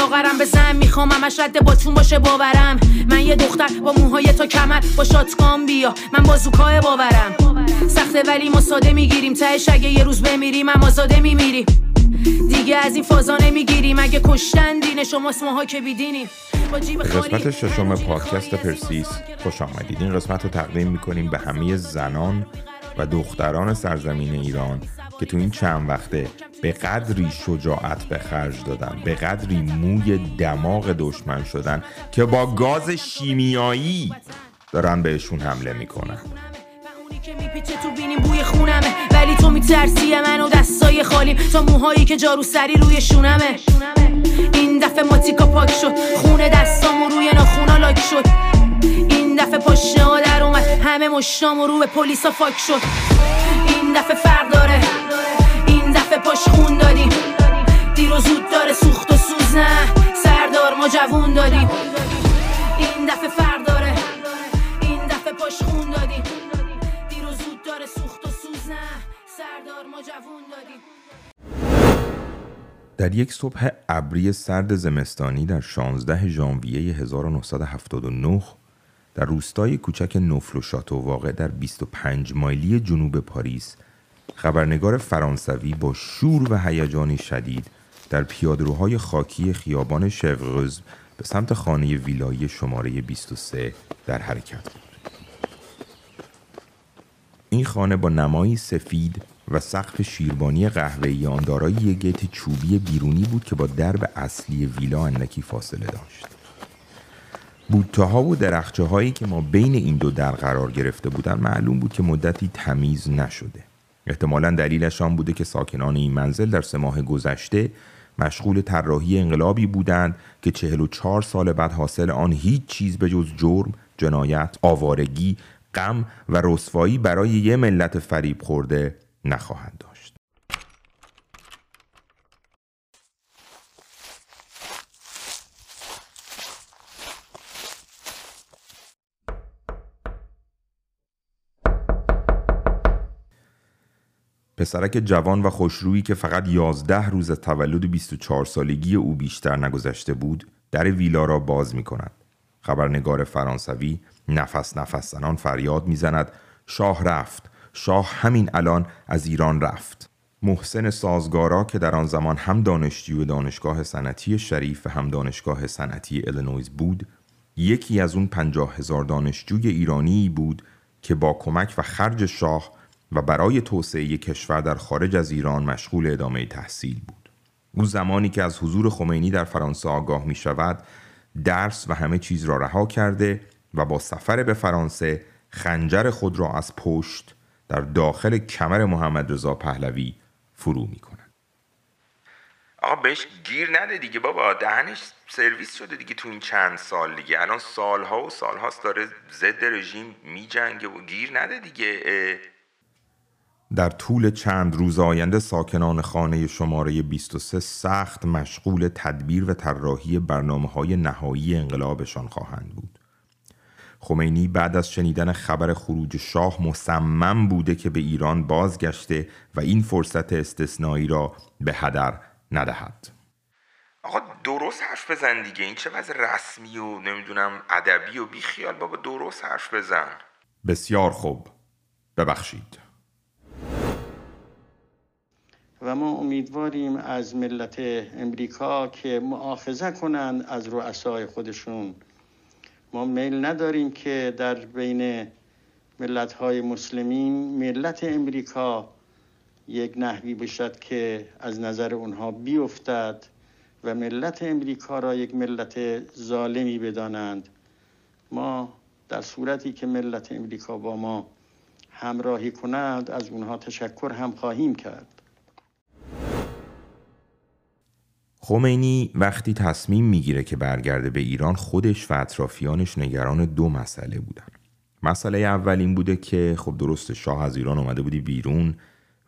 لاغرم بزن می‌خوام همش رد با چون باشه باورم. من یه دختر با موهای تا کمر با شاتکام بیا من بازوکای باورم. سخته ولی ما ساده می‌گیریم. تهش اگه یه روز بمیریم هم آزاده میمیریم. دیگه از این فازا نمی‌گیریم. اگه کشتن دین شما ماها که بیدینیم. قسمت ششم پادکست پرسیس. خوش آمدید. این قسمت رو تقدیم می‌کنیم به همه زنان و دختران سرزمین ایران که تو این چند وقته به قدری شجاعت به خرج دادن به قدری موی دماغ دشمن شدن که با گاز شیمیایی دارن بهشون حمله می‌کنن. که میپیچه تو بینیم بوی خونمه. ولی تو میترسی من و دستای خالیم تا موهایی که جارو سری روی شونمه. این دفعه ماتیکا پاک شد. خونه دستامو روی ناخونا لاک شد. این دفعه پاشه همه مشتامو رو به پلیسا فاک شد. این دفعه فرق داره. این دفعه پاش خون دادیم دیر و زود داره سوخت و سوز نه سردار ما جوون دادیم این دفعه فرق داره. این دفعه پاش خون دادیم دیر و زود داره سوخت و سوز نه سردار ما جوون دادیم در یک صبح ابری سرد زمستانی در 16 ژانویه 1979 در روستای کوچک نفل و شاتو واقع در 25 مایلی جنوب پاریس خبرنگار فرانسوی با شور و هیجانی شدید در پیادروهای خاکی خیابان شغز به سمت خانه ویلایی شماره 23 در حرکت بود. این خانه با نمایی سفید و سقف شیربانی قهوه‌ای آن دارای یک گیت چوبی بیرونی بود که با درب اصلی ویلا اندکی فاصله داشت. بودتاها و درخچه هایی که ما بین این دو در قرار گرفته بودند معلوم بود که مدتی تمیز نشده. احتمالا دلیلش آن بوده که ساکنان این منزل در سه ماه گذشته مشغول طراحی انقلابی بودند که چهل و چهار سال بعد حاصل آن هیچ چیز به جز جرم، جنایت، آوارگی، غم و رسوایی برای یه ملت فریب خورده نخواهند داشت. پسرک جوان و خوشرویی که فقط 11 روز از تولد 24 سالگی او بیشتر نگذشته بود در ویلا را باز می کند. خبرنگار فرانسوی نفس نفس زنان فریاد می‌زند شاه رفت شاه همین الان از ایران رفت محسن سازگارا که در آن زمان هم دانشجوی دانشگاه صنعتی شریف و هم دانشگاه صنعتی الینویز بود یکی از اون پنجاه هزار دانشجوی ایرانی بود که با کمک و خرج شاه و برای توسعه کشور در خارج از ایران مشغول ادامه تحصیل بود. او زمانی که از حضور خمینی در فرانسه آگاه می شود درس و همه چیز را رها کرده و با سفر به فرانسه خنجر خود را از پشت در داخل کمر محمد رضا پهلوی فرو می کند. آقا بهش گیر نده دیگه بابا دهنش سرویس شده دیگه تو این چند سال دیگه الان سالها و سالهاست داره ضد رژیم می جنگه و گیر نده دیگه در طول چند روز آینده ساکنان خانه شماره 23 سخت مشغول تدبیر و طراحی برنامه های نهایی انقلابشان خواهند بود. خمینی بعد از شنیدن خبر خروج شاه مصمم بوده که به ایران بازگشته و این فرصت استثنایی را به هدر ندهد. آقا درست حرف بزن دیگه. این چه وضع رسمی و نمی‌دونم ادبی و بیخیال. بابا درست حرف بزن. بسیار خوب. ببخشید. و ما امیدواریم از ملت امریکا که معاخذه کنند از رؤسای خودشون. ما میل نداریم که در بین ملت های مسلمین ملت امریکا یک نحوی باشد که از نظر اونها بیفتد و ملت امریکا را یک ملت ظالمی بدانند. ما در صورتی که ملت امریکا با ما همراهی کنند از اونها تشکر هم خواهیم کرد. خمینی وقتی تصمیم می‌گیره که برگرده به ایران خودش و اطرافیانش نگران دو مسئله بودن. مسئله اول این بوده که خب درست شاه از ایران اومده بودی بیرون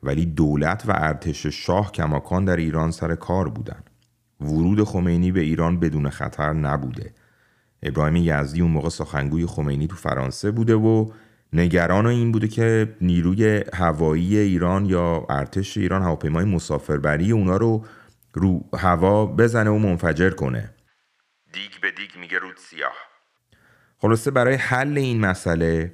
ولی دولت و ارتش شاه کماکان در ایران سر کار بودن. ورود خمینی به ایران بدون خطر نبوده. ابراهیم یزدی اون موقع سخنگوی خمینی تو فرانسه بوده و نگران این بوده که نیروی هوایی ایران یا ارتش ایران هواپیمای مسافربری اونا رو رو هوا بزنه و منفجر کنه. دیگ به دیگ میگه رود سیاه. خلاصه برای حل این مسئله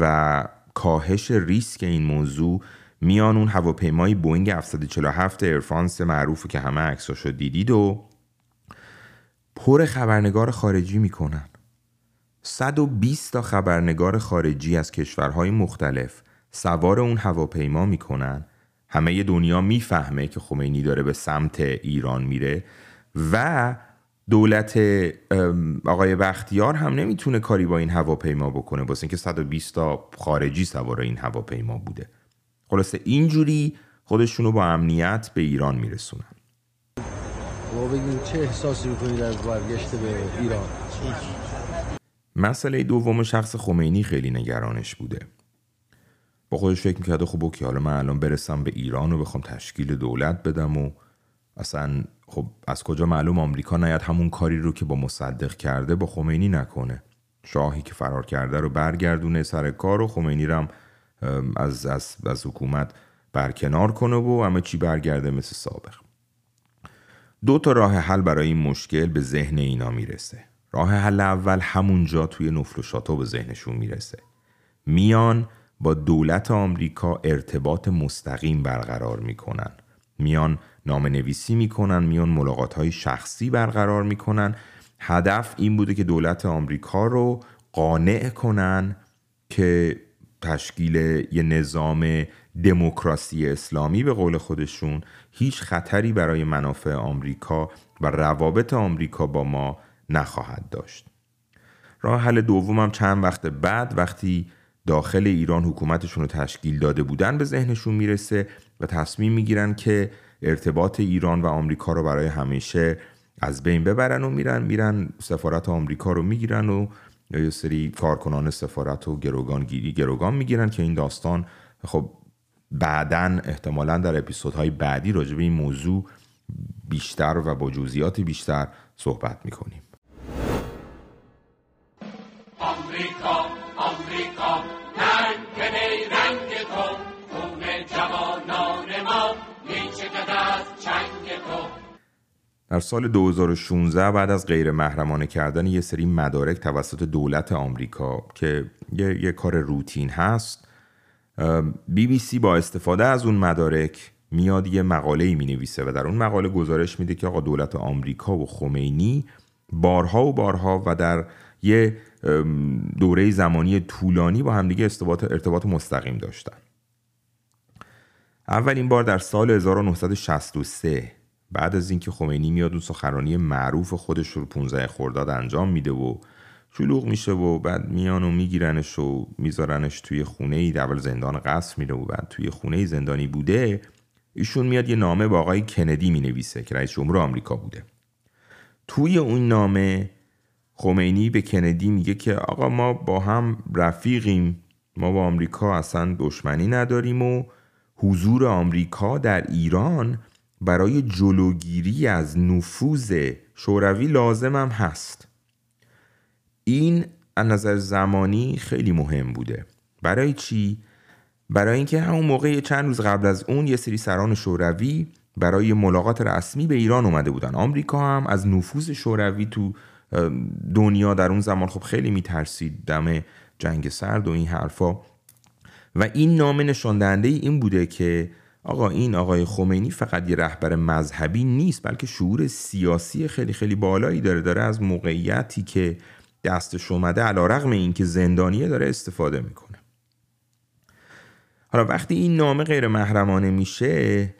و کاهش ریسک این موضوع میان اون هواپیمای بوینگ 747 ایرفرانس معروف که همه عکساشو دیدید و پر خبرنگار خارجی می‌کنن. 120 تا خبرنگار خارجی از کشورهای مختلف سوار اون هواپیما می‌کنن همه دنیا می‌فهمه که خمینی داره به سمت ایران میره و دولت آقای بختیار هم نمی‌تونه کاری با این هواپیما بکنه واسه اینکه 120 تا خارجی سوار این هواپیما بوده. خلاصه اینجوری خودشونو با امنیت به ایران میرسونن. بگیم چه احساسی می‌کنید از برگشت به ایران؟ مسئله دوم شخص خمینی خیلی نگرانش بوده. خودش فکر می‌کرده خب اوکی حالا من الان برسم به ایران و بخوام تشکیل دولت بدم و اصلا خب از کجا معلوم آمریکا نیاد همون کاری رو که با مصدق کرده با خمینی نکنه؟ شاهی که فرار کرده رو برگردونه سر کار و خمینی هم از, از, از حکومت برکنار کنه و همه چی برگرده مثل سابق. دو تا راه حل برای این مشکل به ذهن اینا می‌رسه. راه حل اول همونجا توی نفل و به ذهنشون می‌رسه. میان با دولت آمریکا ارتباط مستقیم برقرار می‌کنن. میان نام نویسی می‌کنن میان ملاقات های شخصی برقرار می‌کنن. هدف این بوده که دولت آمریکا رو قانع کنن که تشکیل یه نظام دموکراسی اسلامی به قول خودشون هیچ خطری برای منافع آمریکا و روابط آمریکا با ما نخواهد داشت. راه حل دومم چند وقت بعد وقتی داخل ایران حکومتشون رو تشکیل داده بودن به ذهنشون می‌رسه و تصمیم می‌گیرن که ارتباط ایران و آمریکا رو برای همیشه از بین ببرن و میرن میرن سفارت آمریکا رو می‌گیرن و یه سری کارکنان سفارت و گروگان گیری گروگان می‌گیرن که این داستان خب بعدا احتمالا در اپیزودهای بعدی راجع به این موضوع بیشتر و با جزئیات بیشتر صحبت می‌کنیم. در سال 2016 بعد از غیر محرمانه کردن یه سری مدارک توسط دولت آمریکا که یه, یه کار روتین هست بی بی سی با استفاده از اون مدارک میاد یه مقاله می نویسه و در اون مقاله گزارش میده که آقا دولت آمریکا و خمینی بارها و بارها و در یه دوره زمانی طولانی با همدیگه ارتباط, ارتباط مستقیم داشتن. اولین بار در سال 1963 بعد از اینکه خمینی میاد اون سخنرانی معروف خودش رو 15 خرداد انجام میده و شلوغ میشه و بعد میان و میگیرنش و میذارنش توی خونه ای اول زندان قصر میره و بعد توی خونه زندانی بوده ایشون میاد یه نامه با آقای کندی می‌نویسه که رئیس جمهور آمریکا بوده. توی اون نامه خمینی به کندی میگه که آقا ما با هم رفیقیم ما با آمریکا اصلا دشمنی نداریم و حضور آمریکا در ایران برای جلوگیری از نفوذ شوروی لازم هم هست. این از نظر زمانی خیلی مهم بوده. برای چی؟ برای اینکه همون موقع چند روز قبل از اون یه سری سران شوروی برای ملاقات رسمی به ایران اومده بودن. آمریکا هم از نفوذ شوروی تو دنیا در اون زمان خب خیلی میترسید. دم جنگ سرد و این حرفا. و این نامه نشان این بوده که آقا این آقای خمینی فقط یه رهبر مذهبی نیست بلکه شعور سیاسی خیلی خیلی بالایی داره. داره از موقعیتی که دستش اومده علا رقم این که زندانیه داره استفاده می‌کنه. حالا وقتی این نامه غیر محرمانه میشه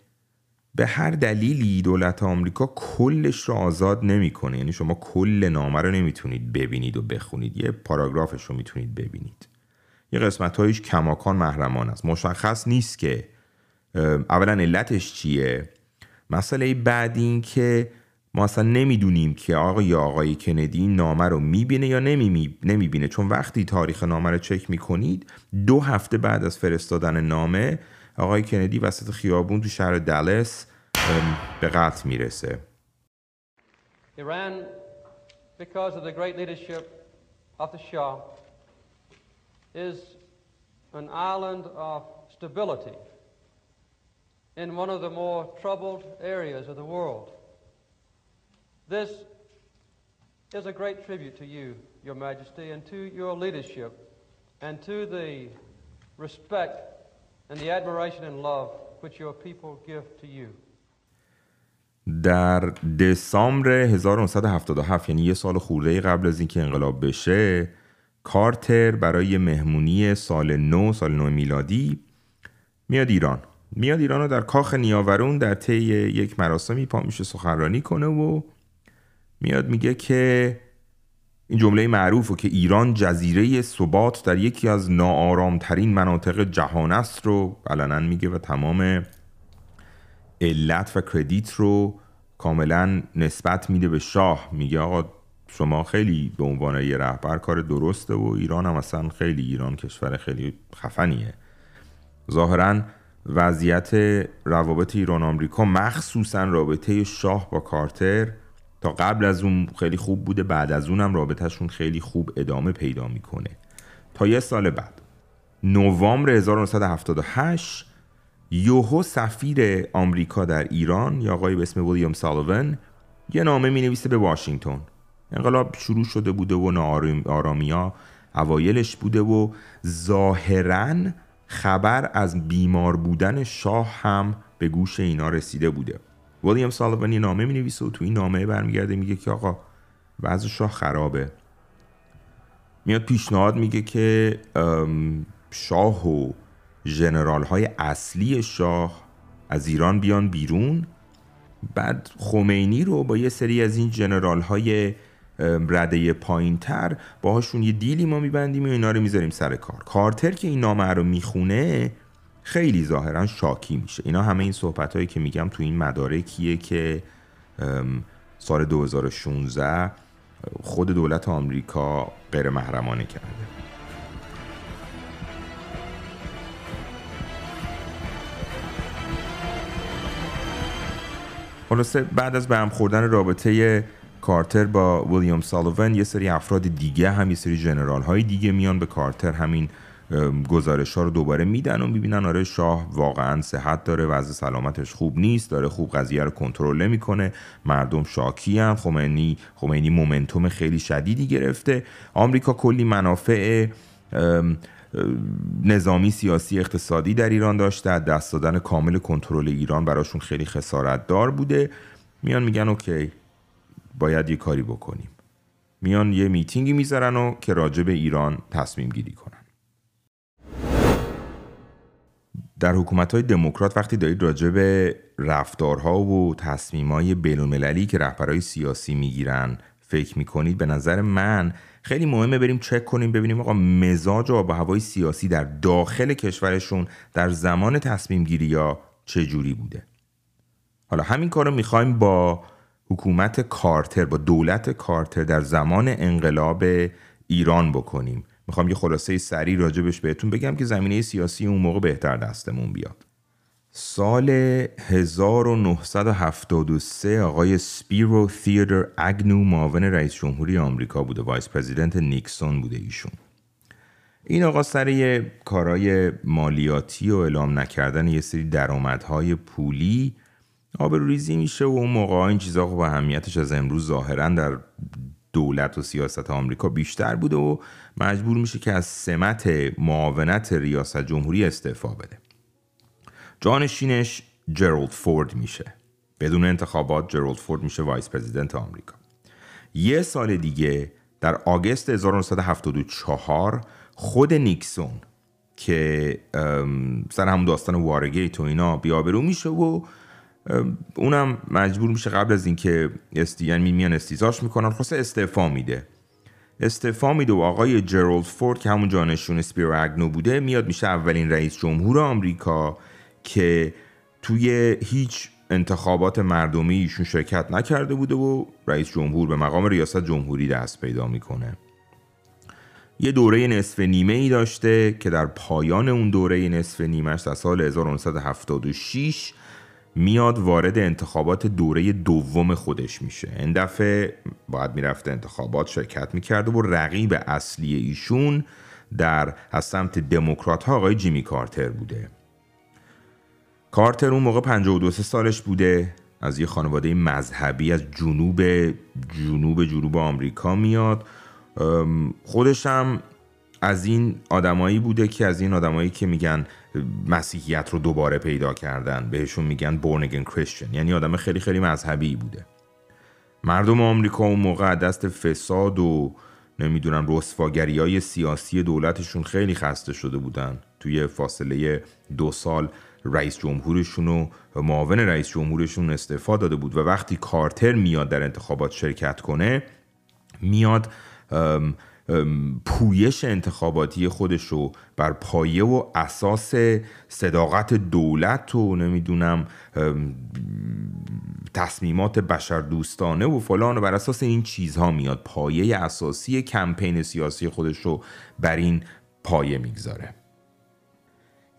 به هر دلیلی دولت آمریکا کلش رو آزاد نمی‌کنه. یعنی شما کل نامه رو نمی‌تونید ببینید و بخونید. یه پاراگرافش رو می‌تونید ببینید. یه قسمت هایش کماکان محرمان است. مشخص نیست که اولا علتش چیه؟ مسئله بعد این که ما اصلا نمی‌دونیم که آقا یا آقای کندی نامه رو می‌بینه یا نمی‌بینه. چون وقتی تاریخ نامه رو چک می‌کنید دو هفته بعد از فرستادن نامه آقای کندی وسط خیابون تو شهر دلس به قتل می‌رسه. Iran, because of the great leadership of the Shah, is an island of stability. In one of the more troubled areas of the world. This is a great tribute to you, Your Majesty, and to your leadership, and to the respect and the admiration and love which your people give to you. در دسامبر 1977 یعنی یه سال خورده قبل از اینکه انقلاب بشه کارتر برای مهمونی سال نو سال نو میلادی میاد ایران میاد ایران رو در کاخ نیاورون در طی یک مراسمی پا میشه سخنرانی کنه و میاد میگه که این جمله معروف و که ایران جزیره ثبات در یکی از ناآرامترین مناطق جهان است رو علنا میگه و تمام علت و کردیت رو کاملا نسبت میده به شاه. میگه آقا شما خیلی به عنوان یه رهبر کار درسته و ایران هم اصلا خیلی ایران کشور خیلی خفنیه. ظاهرا وضعیت روابط ایران آمریکا مخصوصا رابطه شاه با کارتر تا قبل از اون خیلی خوب بوده بعد از اونم رابطهشون خیلی خوب ادامه پیدا می‌کنه. تا یه سال بعد نوامبر 1978 یوهو سفیر آمریکا در ایران یا آقای به اسم ویلیام سالوون یه نامه می نویسه به واشنگتن. انقلاب شروع شده بوده و ناآرامیا اوایلش بوده و ظاهرا خبر از بیمار بودن شاه هم به گوش اینا رسیده بوده. ویلیام سالوون یه نامه می نویسه و تو این نامه برمیگرده میگه که آقا وضع شاه خرابه. میاد پیشنهاد میگه که شاه و جنرال های اصلی شاه از ایران بیان بیرون. بعد خمینی رو با یه سری از این جنرال های رده پایین تر باهاشون یه دیلی ما میبندیم و اینا رو می‌ذاریم سر کار. کارتر که این نامه رو می‌خونه خیلی ظاهرا شاکی میشه. اینا همه این صحبت هایی که میگم تو این مدارکیه که سال 2016 خود دولت آمریکا غیر محرمانه کرده. خلاصه بعد از به هم خوردن رابطه کارتر با ویلیام سالوون یه سری افراد دیگه هم یه سری جنرال های دیگه میان به کارتر همین گزارش ها رو دوباره میدن و می‌بینن آره شاه واقعا صحت داره وضع سلامتش خوب نیست داره خوب قضیه رو کنترل نمی‌کنه مردم شاکی هم خمینی خمینی مومنتوم خیلی شدیدی گرفته. آمریکا کلی منافع نظامی سیاسی اقتصادی در ایران داشته دست دادن کامل کنترل ایران براشون خیلی خسارت دار بوده. میان میگن اوکی باید یه کاری بکنیم. میان یه میتینگی می‌ذارن و که راجع به ایران تصمیم گیری کنن. در حکومت های دموکرات وقتی دارید راجع به رفتارها و تصمیمهای بین که رهبرهای سیاسی می‌گیرن فکر می‌کنید به نظر من خیلی مهمه بریم چک کنیم ببینیم آقا مزاج و آب هوای سیاسی در داخل کشورشون در زمان تصمیم گیری یا چه جوری بوده. حالا همین کار رو می‌خوایم با حکومت کارتر با دولت کارتر در زمان انقلاب ایران بکنیم. می‌خوام یه خلاصه سریع راجبش بهتون بگم که زمینه سیاسی اون موقع بهتر دستمون بیاد. سال 1973 آقای سپیرو تیودر اگنو معاون رئیس جمهوری آمریکا بوده vice president نیکسون بوده ایشون. این آقا سر کارای مالیاتی و اعلام نکردن یه سری درآمدهای پولی آبروریزی میشه و اون موقع این چیزا خب اهمیتش از امروز ظاهرا در دولت و سیاست آمریکا بیشتر بوده و مجبور میشه که از سمت معاونت ریاست جمهوری استعفا بده. جانشینش جرالد فورد میشه. بدون انتخابات جرالد فورد میشه vice president آمریکا. یه سال دیگه در آگست 1974 خود نیکسون که سر همون داستان وارگیت و اینا بیابرو میشه و اونم مجبور میشه قبل از اینکه استی یعنی میان استیزاش می‌کنن. خلاصه استعفا میده. استعفا میده و آقای جرالد فورد که همون جانشون اسپیرو اگنو بوده میاد میشه اولین رئیس جمهور آمریکا که توی هیچ انتخابات مردمی ایشون شرکت نکرده بوده و رئیس جمهور به مقام ریاست جمهوری دست پیدا می‌کنه. یه دوره نصف نیمه ای داشته که در پایان اون دوره نصف نیمهش در سال 1976 میاد وارد انتخابات دوره دوم خودش میشه. این دفعه باید می‌رفته انتخابات شرکت می‌کرده و رقیب اصلی ایشون در از سمت دموکرات ها آقای جیمی کارتر بوده. کارتر اون موقع 52 سالش بوده. از یه خانواده مذهبی از جنوب جنوب جنوب آمریکا میاد. خودش هم از این آدمایی بوده که از این آدمایی که میگن مسیحیت رو دوباره پیدا کردن بهشون میگن again Christian. یعنی آدم خیلی خیلی مذهبی بوده. مردم آمریکا اون موقع دست فساد و نمی‌دونم رسواگری های سیاسی دولتشون خیلی خسته شده بودن. توی فاصله دو سال رئیس جمهورشون و معاون رئیس جمهورشون استعفا داده بود و وقتی کارتر میاد در انتخابات شرکت کنه میاد پویش انتخاباتی خودش رو بر پایه و اساس صداقت دولت و نمی‌دونم تصمیمات بشر دوستانه و فلان و بر اساس این چیزها میاد پایه اساسی کمپین سیاسی خودش رو بر این پایه می‌گذاره.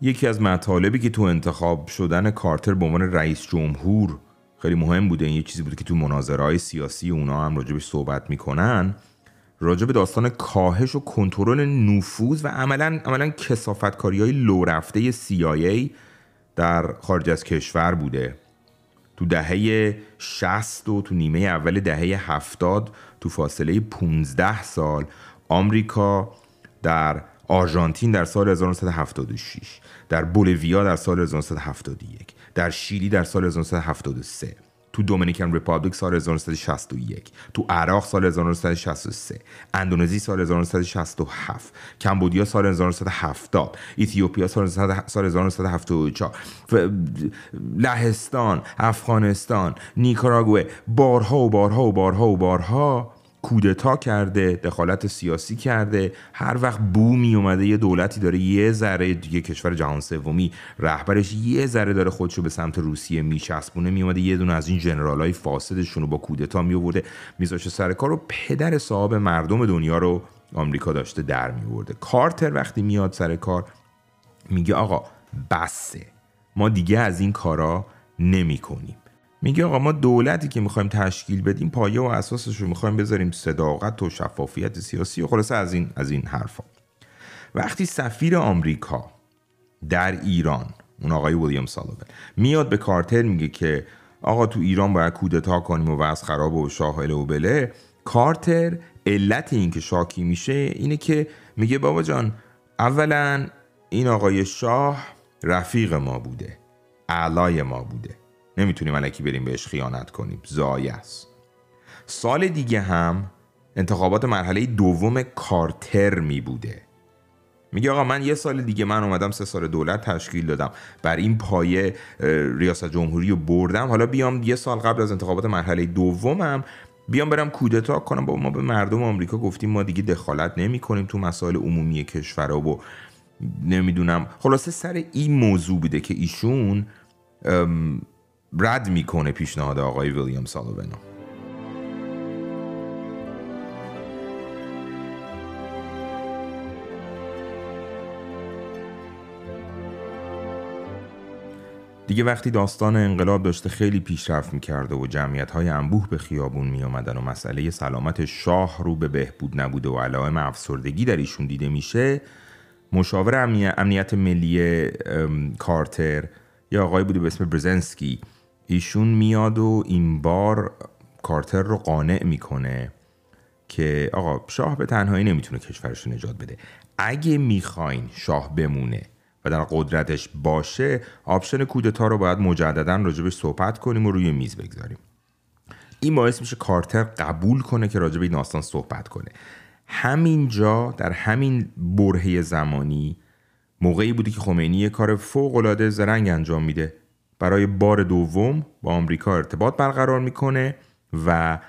یکی از مطالبی که تو انتخاب شدن کارتر به عنوان رئیس جمهور خیلی مهم بوده این یه چیزی بوده که تو مناظرهای سیاسی اونا هم راجبش صحبت می‌کنن راجع به داستان کاهش و کنترل نفوذ و عملا عملا کسافتکاری های لو رفته CIA در خارج از کشور بوده. تو دهه 60 و تو نیمه اول دهه 70 تو فاصله 15 سال آمریکا در آرژانتین در سال 1976 در بولیویا در سال 1971 در شیلی در سال 1973 تو Dominican Republic سال 1961 تو عراق سال 1963 اندونزی سال 1967 Cambodia سال 1970 Ethiopia سال 1974 لهستان افغانستان نیکاراگوه بارها و بارها و بارها و بارها کودتا کرده دخالت سیاسی کرده هر وقت بو می اومده یه دولتی داره یه ذره دیگه کشور جهان سومی رهبرش یه ذره داره خودشو به سمت روسیه میچسبونه می اومده یه دونه از این های فاسدشون رو با کودتا می آورده میذاشه سر کار رو پدر صاحب مردم دنیا رو آمریکا داشته در می کارتر وقتی میاد سر کار میگه آقا بسه. ما دیگه از این کارا نمی کنیم میگه آقا ما دولتی که می‌خوایم تشکیل بدیم پایه و اساسش رو می‌خوایم بذاریم صداقت و شفافیت سیاسی و خلاصه از این از این حرفا. وقتی سفیر آمریکا در ایران اون آقای ویلیام سالوون میاد به کارتر میگه که آقا تو ایران باید کودتا کنیم و وضع خراب و شاهل و بله کارتر علت این که شاکی میشه اینه که میگه بابا جان اولا این آقای شاه رفیق ما بوده اعلای ما بوده. نمی‌تونیم علکی بریم بهش خیانت کنیم. زایه است. سال دیگه هم انتخابات مرحله دوم کارتر می بوده. میگه آقا من یه سال دیگه من اومدم سه سال دولت تشکیل دادم. بر این پایه ریاست جمهوری رو بردم. حالا بیام یه سال قبل از انتخابات مرحله دومم بیام برم کودتا کنم. با ما به مردم آمریکا گفتیم ما دیگه دخالت نمی کنیم تو مسائل عمومی کشور و نمی‌دونم. خلاصه سر این موضوع بوده که ایشون رد می‌کنه پیشنهاد آقای ویلیام سالوونو. دیگه وقتی داستان انقلاب داشته خیلی پیشرفت می‌کرده و جمعیت های انبوه به خیابون می و مسئله سلامت شاه رو به بهبود نبوده و علائم افسردگی در ایشون دیده میشه مشاور امنیت ملی کارتر یا آقای بوده به اسم برزنسکی ایشون میاد و این بار کارتر رو قانع می‌کنه که آقا شاه به تنهایی نمی‌تونه کشورش رو نجات بده. اگه می‌خواین شاه بمونه و در قدرتش باشه option کودتا رو باید مجددا راجبش صحبت کنیم و روی میز بگذاریم. این باعث میشه کارتر قبول کنه که راجب این داستان صحبت کنه. همینجا در همین برهه زمانی موقعی بوده که خمینی یه کار فوق العاده زرنگ انجام میده. برای بار دوم با آمریکا ارتباط برقرار می‌کنه و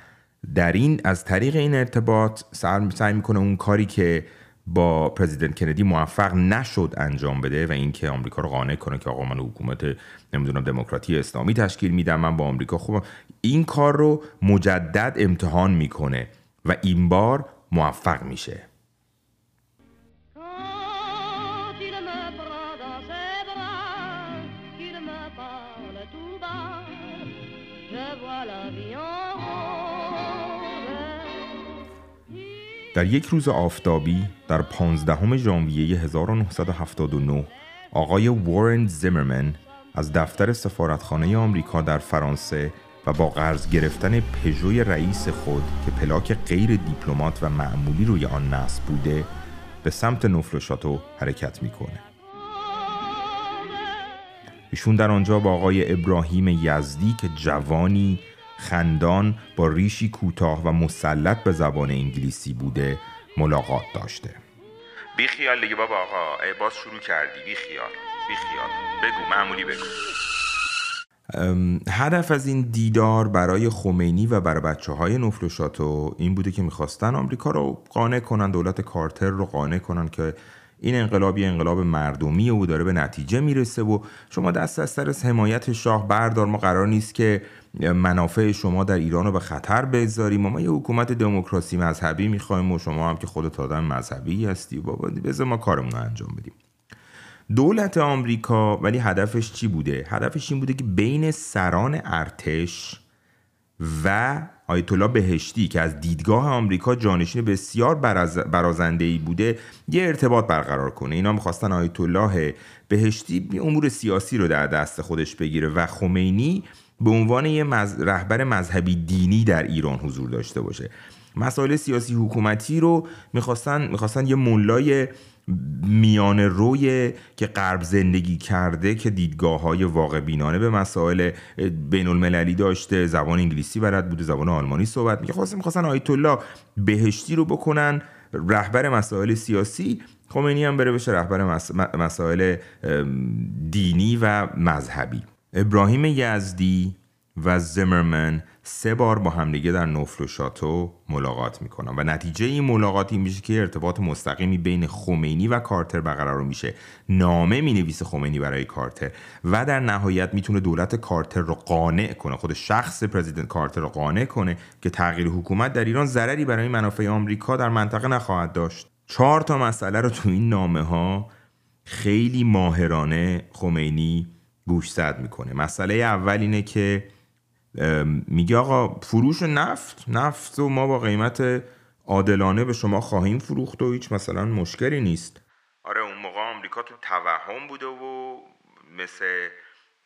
در این از طریق این ارتباط سعی می‌کنه اون کاری که با پرزیدنت کندی موفق نشد انجام بده و اینکه آمریکا رو قانع کنه که آقا من حکومت نمی‌دونم دموکراتی اسلامی تشکیل میدم من با آمریکا خوب این کار رو مجدد امتحان می‌کنه و این بار موفق میشه. در یک روز آفتابی در 15 ژانویه 1979 آقای وارن زیمرمن از دفتر سفارتخانه آمریکا در فرانسه و با قرض گرفتن پژوی رئیس خود که پلاک غیر دیپلمات و معمولی روی آن نصب بوده به سمت نفل شاتو حرکت می‌کنه. ایشون در آنجا با آقای ابراهیم یزدی که جوانی خندان با ریشی کوتاه و مسلط به زبان انگلیسی بوده ملاقات داشته. بی خیال دیگه بابا آقا. ای باز شروع کردی. بی خیال. بی خیال. بگو معمولی بگو. هدف از این دیدار برای خمینی و برای بچه های نفل شاتو این بوده که می‌خواستن آمریکا رو قانع کنن دولت کارتر رو قانع کنن که این انقلاب یه انقلاب مردمی و داره به نتیجه می‌رسه و شما دست از سر حمایت شاه بردار. ما قرار نیست که منافع شما در ایران رو به خطر بذاریم ما یه حکومت دموکراسی مذهبی می‌خوایم و شما هم که خودت آدم مذهبی هستی بابا بذار ما کارمون رو انجام بدیم. دولت آمریکا ولی هدفش چی بوده؟ هدفش این بوده که بین سران ارتش و آیت الله بهشتی که از دیدگاه آمریکا جانشین بسیار برازنده ای بوده یه ارتباط برقرار کنه. اینا می‌خواستن آیت الله بهشتی امور سیاسی رو در دست خودش بگیره و خمینی به عنوان یه رهبر مذهبی دینی در ایران حضور داشته باشه. مسائل سیاسی حکومتی رو می‌خواستن می‌خواستن یه ملای میان روی که غرب زندگی کرده که دیدگاه های واقع بینانه به مسائل بین المللی داشته زبان انگلیسی بلد بوده زبان آلمانی صحبت میگه خواستن می‌خواستن آیت الله بهشتی رو بکنن رهبر مسائل سیاسی خمینی هم بره بشه رهبر مسائل دینی و مذهبی. ابراهیم یزدی و زمرمن سه بار با همدیگه در نفل و شاتو ملاقات می‌کنن و نتیجه این ملاقاتی میشه که ارتباط مستقیمی بین خمینی و کارتر برقرار میشه. نامه می‌نویسه خمینی برای کارتر و در نهایت می‌تونه دولت کارتر رو قانع کنه خود شخص پرزیدنت کارتر رو قانع کنه که تغییر حکومت در ایران ضرری برای منافع آمریکا در منطقه نخواهد داشت. چهار تا مسئله رو تو این نامه ها خیلی ماهرانه خمینی گوشزد می‌کنه. مسئله اول اینه که میگه آقا فروش نفت نفت و ما با قیمت عادلانه به شما خواهیم فروخت و هیچ مثلا مشکلی نیست. آره اون موقع آمریکا تو توهم بوده و مثل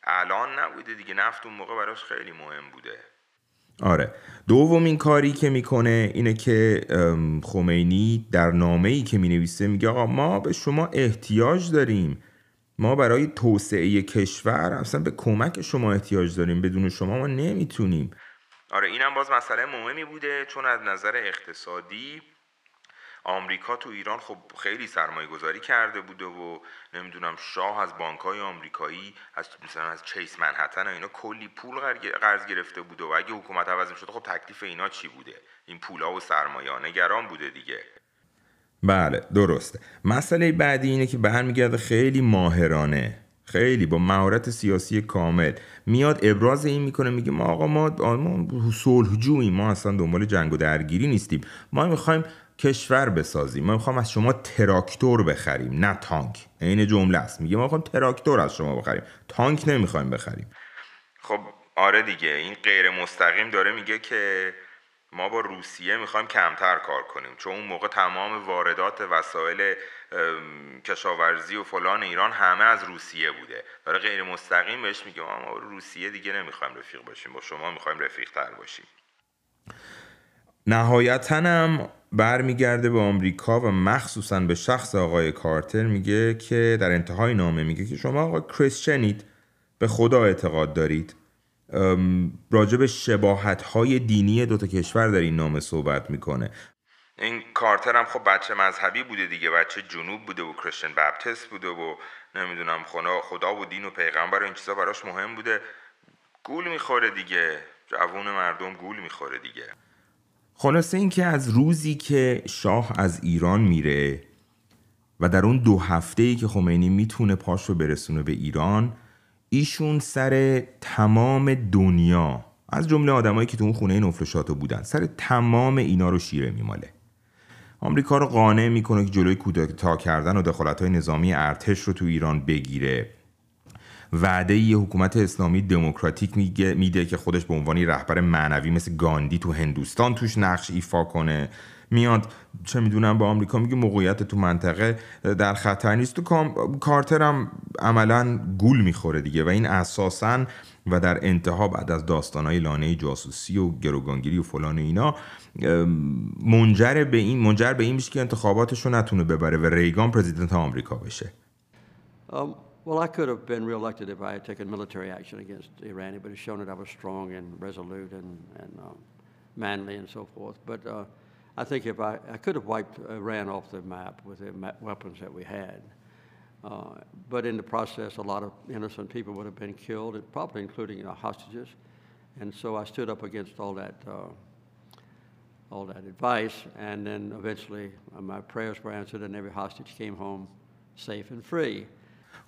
الان نبوده دیگه. نفت اون موقع براش خیلی مهم بوده. آره. دومین کاری که می‌کنه اینه که خمینی در نامه ای که می‌نویسه میگه آقا ما به شما احتیاج داریم ما برای توسعه کشور اصلا به کمک شما احتیاج داریم بدون شما ما نمی‌تونیم. آره اینم باز مسئله مهمی بوده چون از نظر اقتصادی آمریکا تو ایران خب خیلی سرمایه گذاری کرده بوده و نمی‌دونم شاه از بانک های آمریکایی از مثلا از چیس منحتن اینا کلی پول قرض گرفته بوده و اگه حکومت عوض شده خب تکلیف اینا چی بوده؟ این پولا و سرمایه نگران بوده دیگه. بله درسته. مسئله بعدی اینه که برمیگرده خیلی ماهرانه. خیلی با مهارت سیاسی کامل. میاد ابراز این می‌کنه میگه ما آقا ما, ما صلحجوییم. ما اصلا دنبال جنگ و درگیری نیستیم. ما می‌خوایم کشور بسازیم. ما می‌خوایم از شما تراکتور بخریم نه تانک. عین جمله است. میگه ما می‌خوایم تراکتور از شما بخریم. تانک نمی‌خوایم بخریم. خب آره دیگه. این غیر مستقیم داره میگه که ما با روسیه می‌خوایم کمتر کار کنیم چون اون موقع تمام واردات وسایل کشاورزی و فلان ایران همه از روسیه بوده. داره غیر مستقیم بهش میگه ما روسیه دیگه نمی‌خوایم رفیق باشیم با شما می‌خوایم رفیق تر باشیم. نهایتا هم برمیگرده به آمریکا و مخصوصا به شخص آقای کارتر میگه که در انتهای نامه میگه که شما آقا کریسچنید به خدا اعتقاد دارید. راجع به شباهت های دینی دوتا کشور در این نامه صحبت می‌کنه. این کارتر هم خب بچه مذهبی بوده دیگه بچه جنوب بوده و کرشن بپتست بوده و نمی‌دونم خدا, خدا و دین و پیغمبر و این چیزا براش مهم بوده. گول می‌خوره دیگه جوون مردم گول می‌خوره دیگه. خلاصه اینکه از روزی که شاه از ایران میره و در اون دو هفته ای که خمینی می‌تونه پاش رو برسونه به ایران ایشون سر تمام دنیا از جمله آدمایی که تو اون خونه نفرشاتو بودن سر تمام اینا رو شیره میماله. آمریکا رو قانع می‌کنه که جلوی کودتا کردن و دخالت های نظامی ارتش رو تو ایران بگیره. وعده یه حکومت اسلامی دموکراتیک میده که خودش به عنوان رهبر معنوی مثل گاندی تو هندوستان توش نقش ایفا کنه. میاد چه می‌دونم با آمریکا میگه موقعیت تو منطقه در خطر نیست تو کارتر هم عملا گول می‌خوره دیگه و این اساسا و در انتها بعد از داستانهای لانه جاسوسی و گروگانگیری و فلان و اینا منجر به این منجر به این میشه که انتخاباتش رو نتونه ببره و ریگان پرزیدنت آمریکا بشه um, well, I could have been reelected if I had taken military action against Iran. It would have shown that I was strong and resolute and, and um, manly and so forth. But uh, I think if I, I could have wiped Iran off the map with the weapons that we had. Uh, but in the process, a lot of innocent people would have been killed, probably including you know, hostages. And so I stood up against all that, uh, all that advice. And then eventually, uh, my prayers were answered, and every hostage came home safe and free.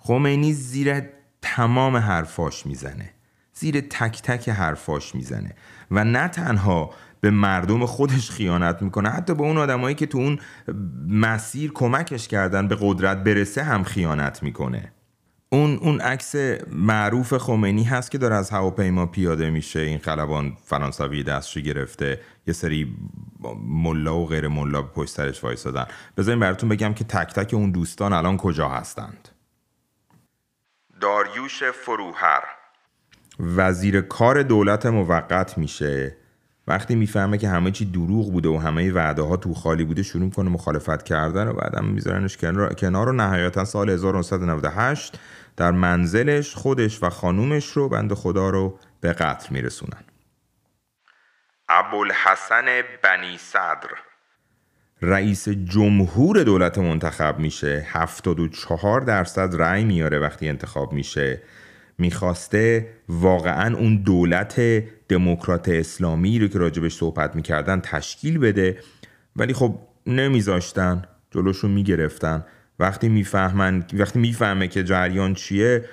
خمینی زیر تمام حرفاش میزنه زیر تک تک حرفاش میزنه و نه تنها به مردم خودش خیانت می‌کنه. حتی به اون آدمایی که تو اون مسیر کمکش کردن به قدرت برسه هم خیانت می‌کنه. اون اون عکس معروف خمینی هست که داره از هواپیما پیاده میشه. این خلبان فرانسوی دستشو گرفته. یه سری ملا و غیر ملا به پشت سرش وایسادن. بذارین براتون بگم که تک تک اون دوستان الان کجا هستند. داریوش فروهر. وزیر کار دولت موقت میشه. وقتی می‌فهمه که همه چی دروغ بوده و همه وعده ها تو خالی بوده شروع کنه مخالفت کردن و بعدم میذارنش کنار و نهایتا سال 1998 در منزلش خودش و خانومش رو بند خدا رو به قتل میرسونن. ابوالحسن بنی صدر رئیس جمهور دولت منتخب میشه 74 درصد رأی میاره وقتی انتخاب میشه. می‌خواسته واقعا اون دولت دموکرات اسلامی رو که راجبش صحبت می‌کردن تشکیل بده. ولی خب نمیذاشتن جلوشون می‌گرفتن. وقتی می‌فهمن وقتی می‌فهمه که جریان چیه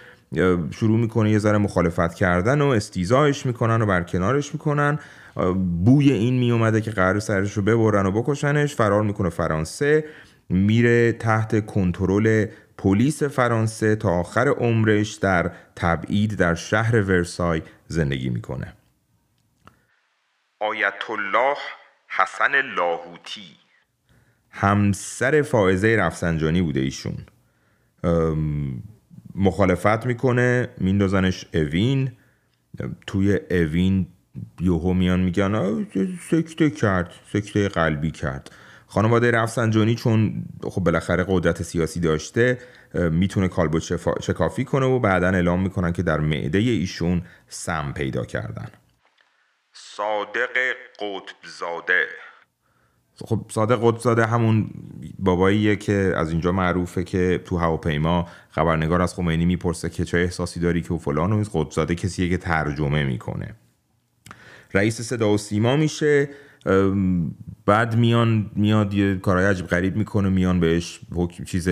شروع می‌کنه یه ذره مخالفت کردن و استیزایش می‌کنن و برکنارش می‌کنن. بوی این میومده که قرار سرش رو ببرن و بکشنش. فرار می‌کنه فرانسه. میره تحت کنترل پلیس فرانسه تا آخر عمرش در تبعید در شهر ورسای زندگی می‌کنه. آیت الله حسن لاهوتی. همسر فائزه رفسنجانی بوده ایشون. مخالفت می‌کنه میندازنش اوین. توی اوین یوهو میان میگن سکته کرد سکته قلبی کرد. خانواده رفسنجانی چون خب بالاخره قدرت سیاسی داشته می‌تونه کالبد شکافی کنه و بعدا اعلام می‌کنن که در معده ایشون سم پیدا کردن. صادق قطب زاده خب صادق قطب زاده همون باباییه که از اینجا معروفه که تو هواپیما خبرنگار از خمینی می‌پرسه که چه احساسی داری که فلان و قطب زاده کسیه که ترجمه می‌کنه. رئیس صدا و سیما میشه. بعد میان میاد یه کارهای عجیب غریب می‌کنه میان بهش چیز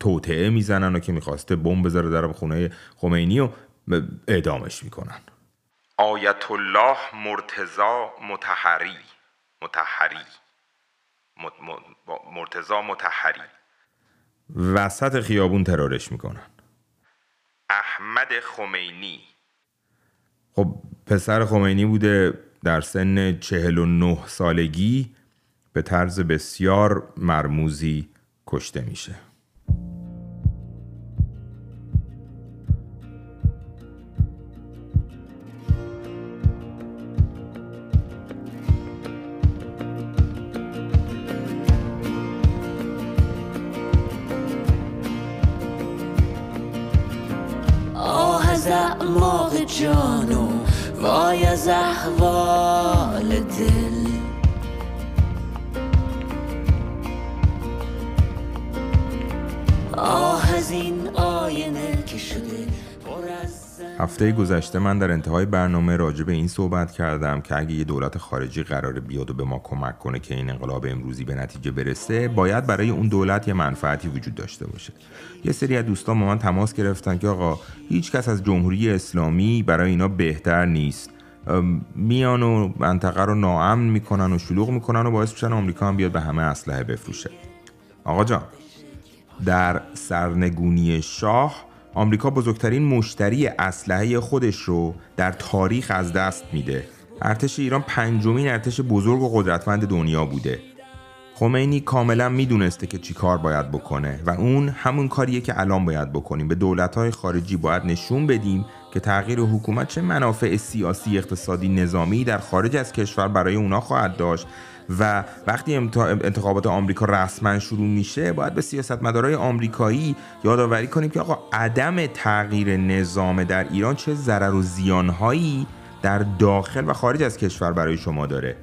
توطعه می‌زنن و که می‌خواسته بمب بذاره در خونه خمینی و اعدامش می‌کنن. آیت الله مرتزا متحری. متحری مرتزا متحری. وسط خیابون ترورش می‌کنن. احمد خمینی. خب پسر خمینی بوده. در سن 49 سالگی به طرز بسیار مرموزی کشته میشه. هفته گذشته من در انتهای برنامه راجع به این صحبت کردم که اگه یه دولت خارجی قرار بیاد و به ما کمک کنه که این انقلاب امروزی به نتیجه برسه باید برای اون دولت یه منفعتی وجود داشته باشه. یه سری از دوستان با من تماس گرفتن که آقا هیچ کس از جمهوری اسلامی برای اینا بهتر نیست. میان و منطقه رو ناامن می‌کنن و شلوغ می‌کنن و باعث میشن آمریکا هم بیاد به همه اسلحه بفروشه. آقا جان در سرنگونی شاه آمریکا بزرگترین مشتری اسلحه خودش رو در تاریخ از دست میده. ارتش ایران پنجمین ارتش بزرگ و قدرتمند دنیا بوده. خمینی کاملا می‌دونسته که چی کار باید بکنه و اون همون کاریه که الان باید بکنیم. به دولتهای خارجی باید نشون بدیم که تغییر حکومت چه منافع سیاسی اقتصادی نظامی در خارج از کشور برای اونا خواهد داشت. و وقتی انتخابات آمریکا رسما شروع میشه باید به سیاستمدارای آمریکایی یادآوری کنیم که آقا عدم تغییر نظام در ایران چه ضرر و زیانهایی در داخل و خارج از کشور برای شما داره.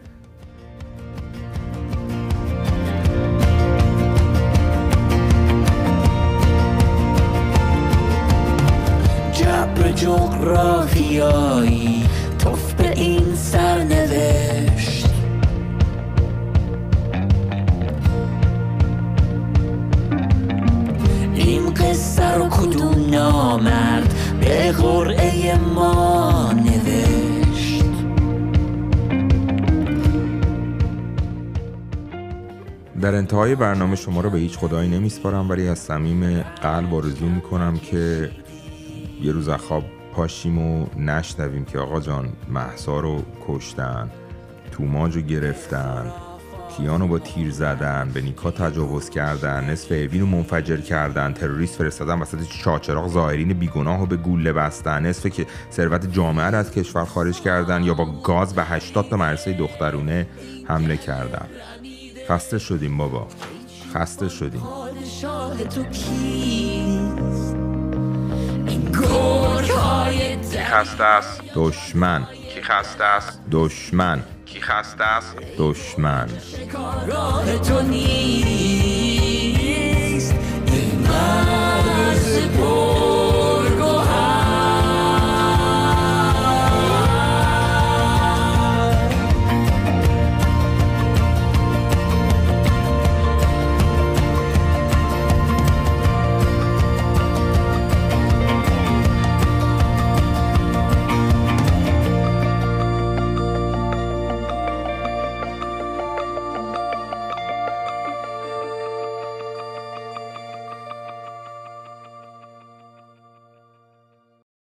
شما رو به هیچ خدایی نمیسپارم ولی از صمیم قلب آرزو می‌کنم که یه روز خواب پاشیم و نشنویم که آقا جان محسا رو کشتن توماج رو گرفتن کیانو با تیر زدن به نیکا تجاوز کردن نصف اوین رو منفجر کردن تروریست فرستادن وسط چاچراغ ظاهرین بیگناه رو به گوله بستن نصف که ثروت جامعه رو از کشور خارج کردن یا با گاز به 80 تا مدرسه دخترونه حمله کردن. خسته شدیم بابا. خسته شدیم. کی خسته است؟ دشمن. کی خسته است؟ دشمن. کی خسته است؟ دشمن. راه تو نیست.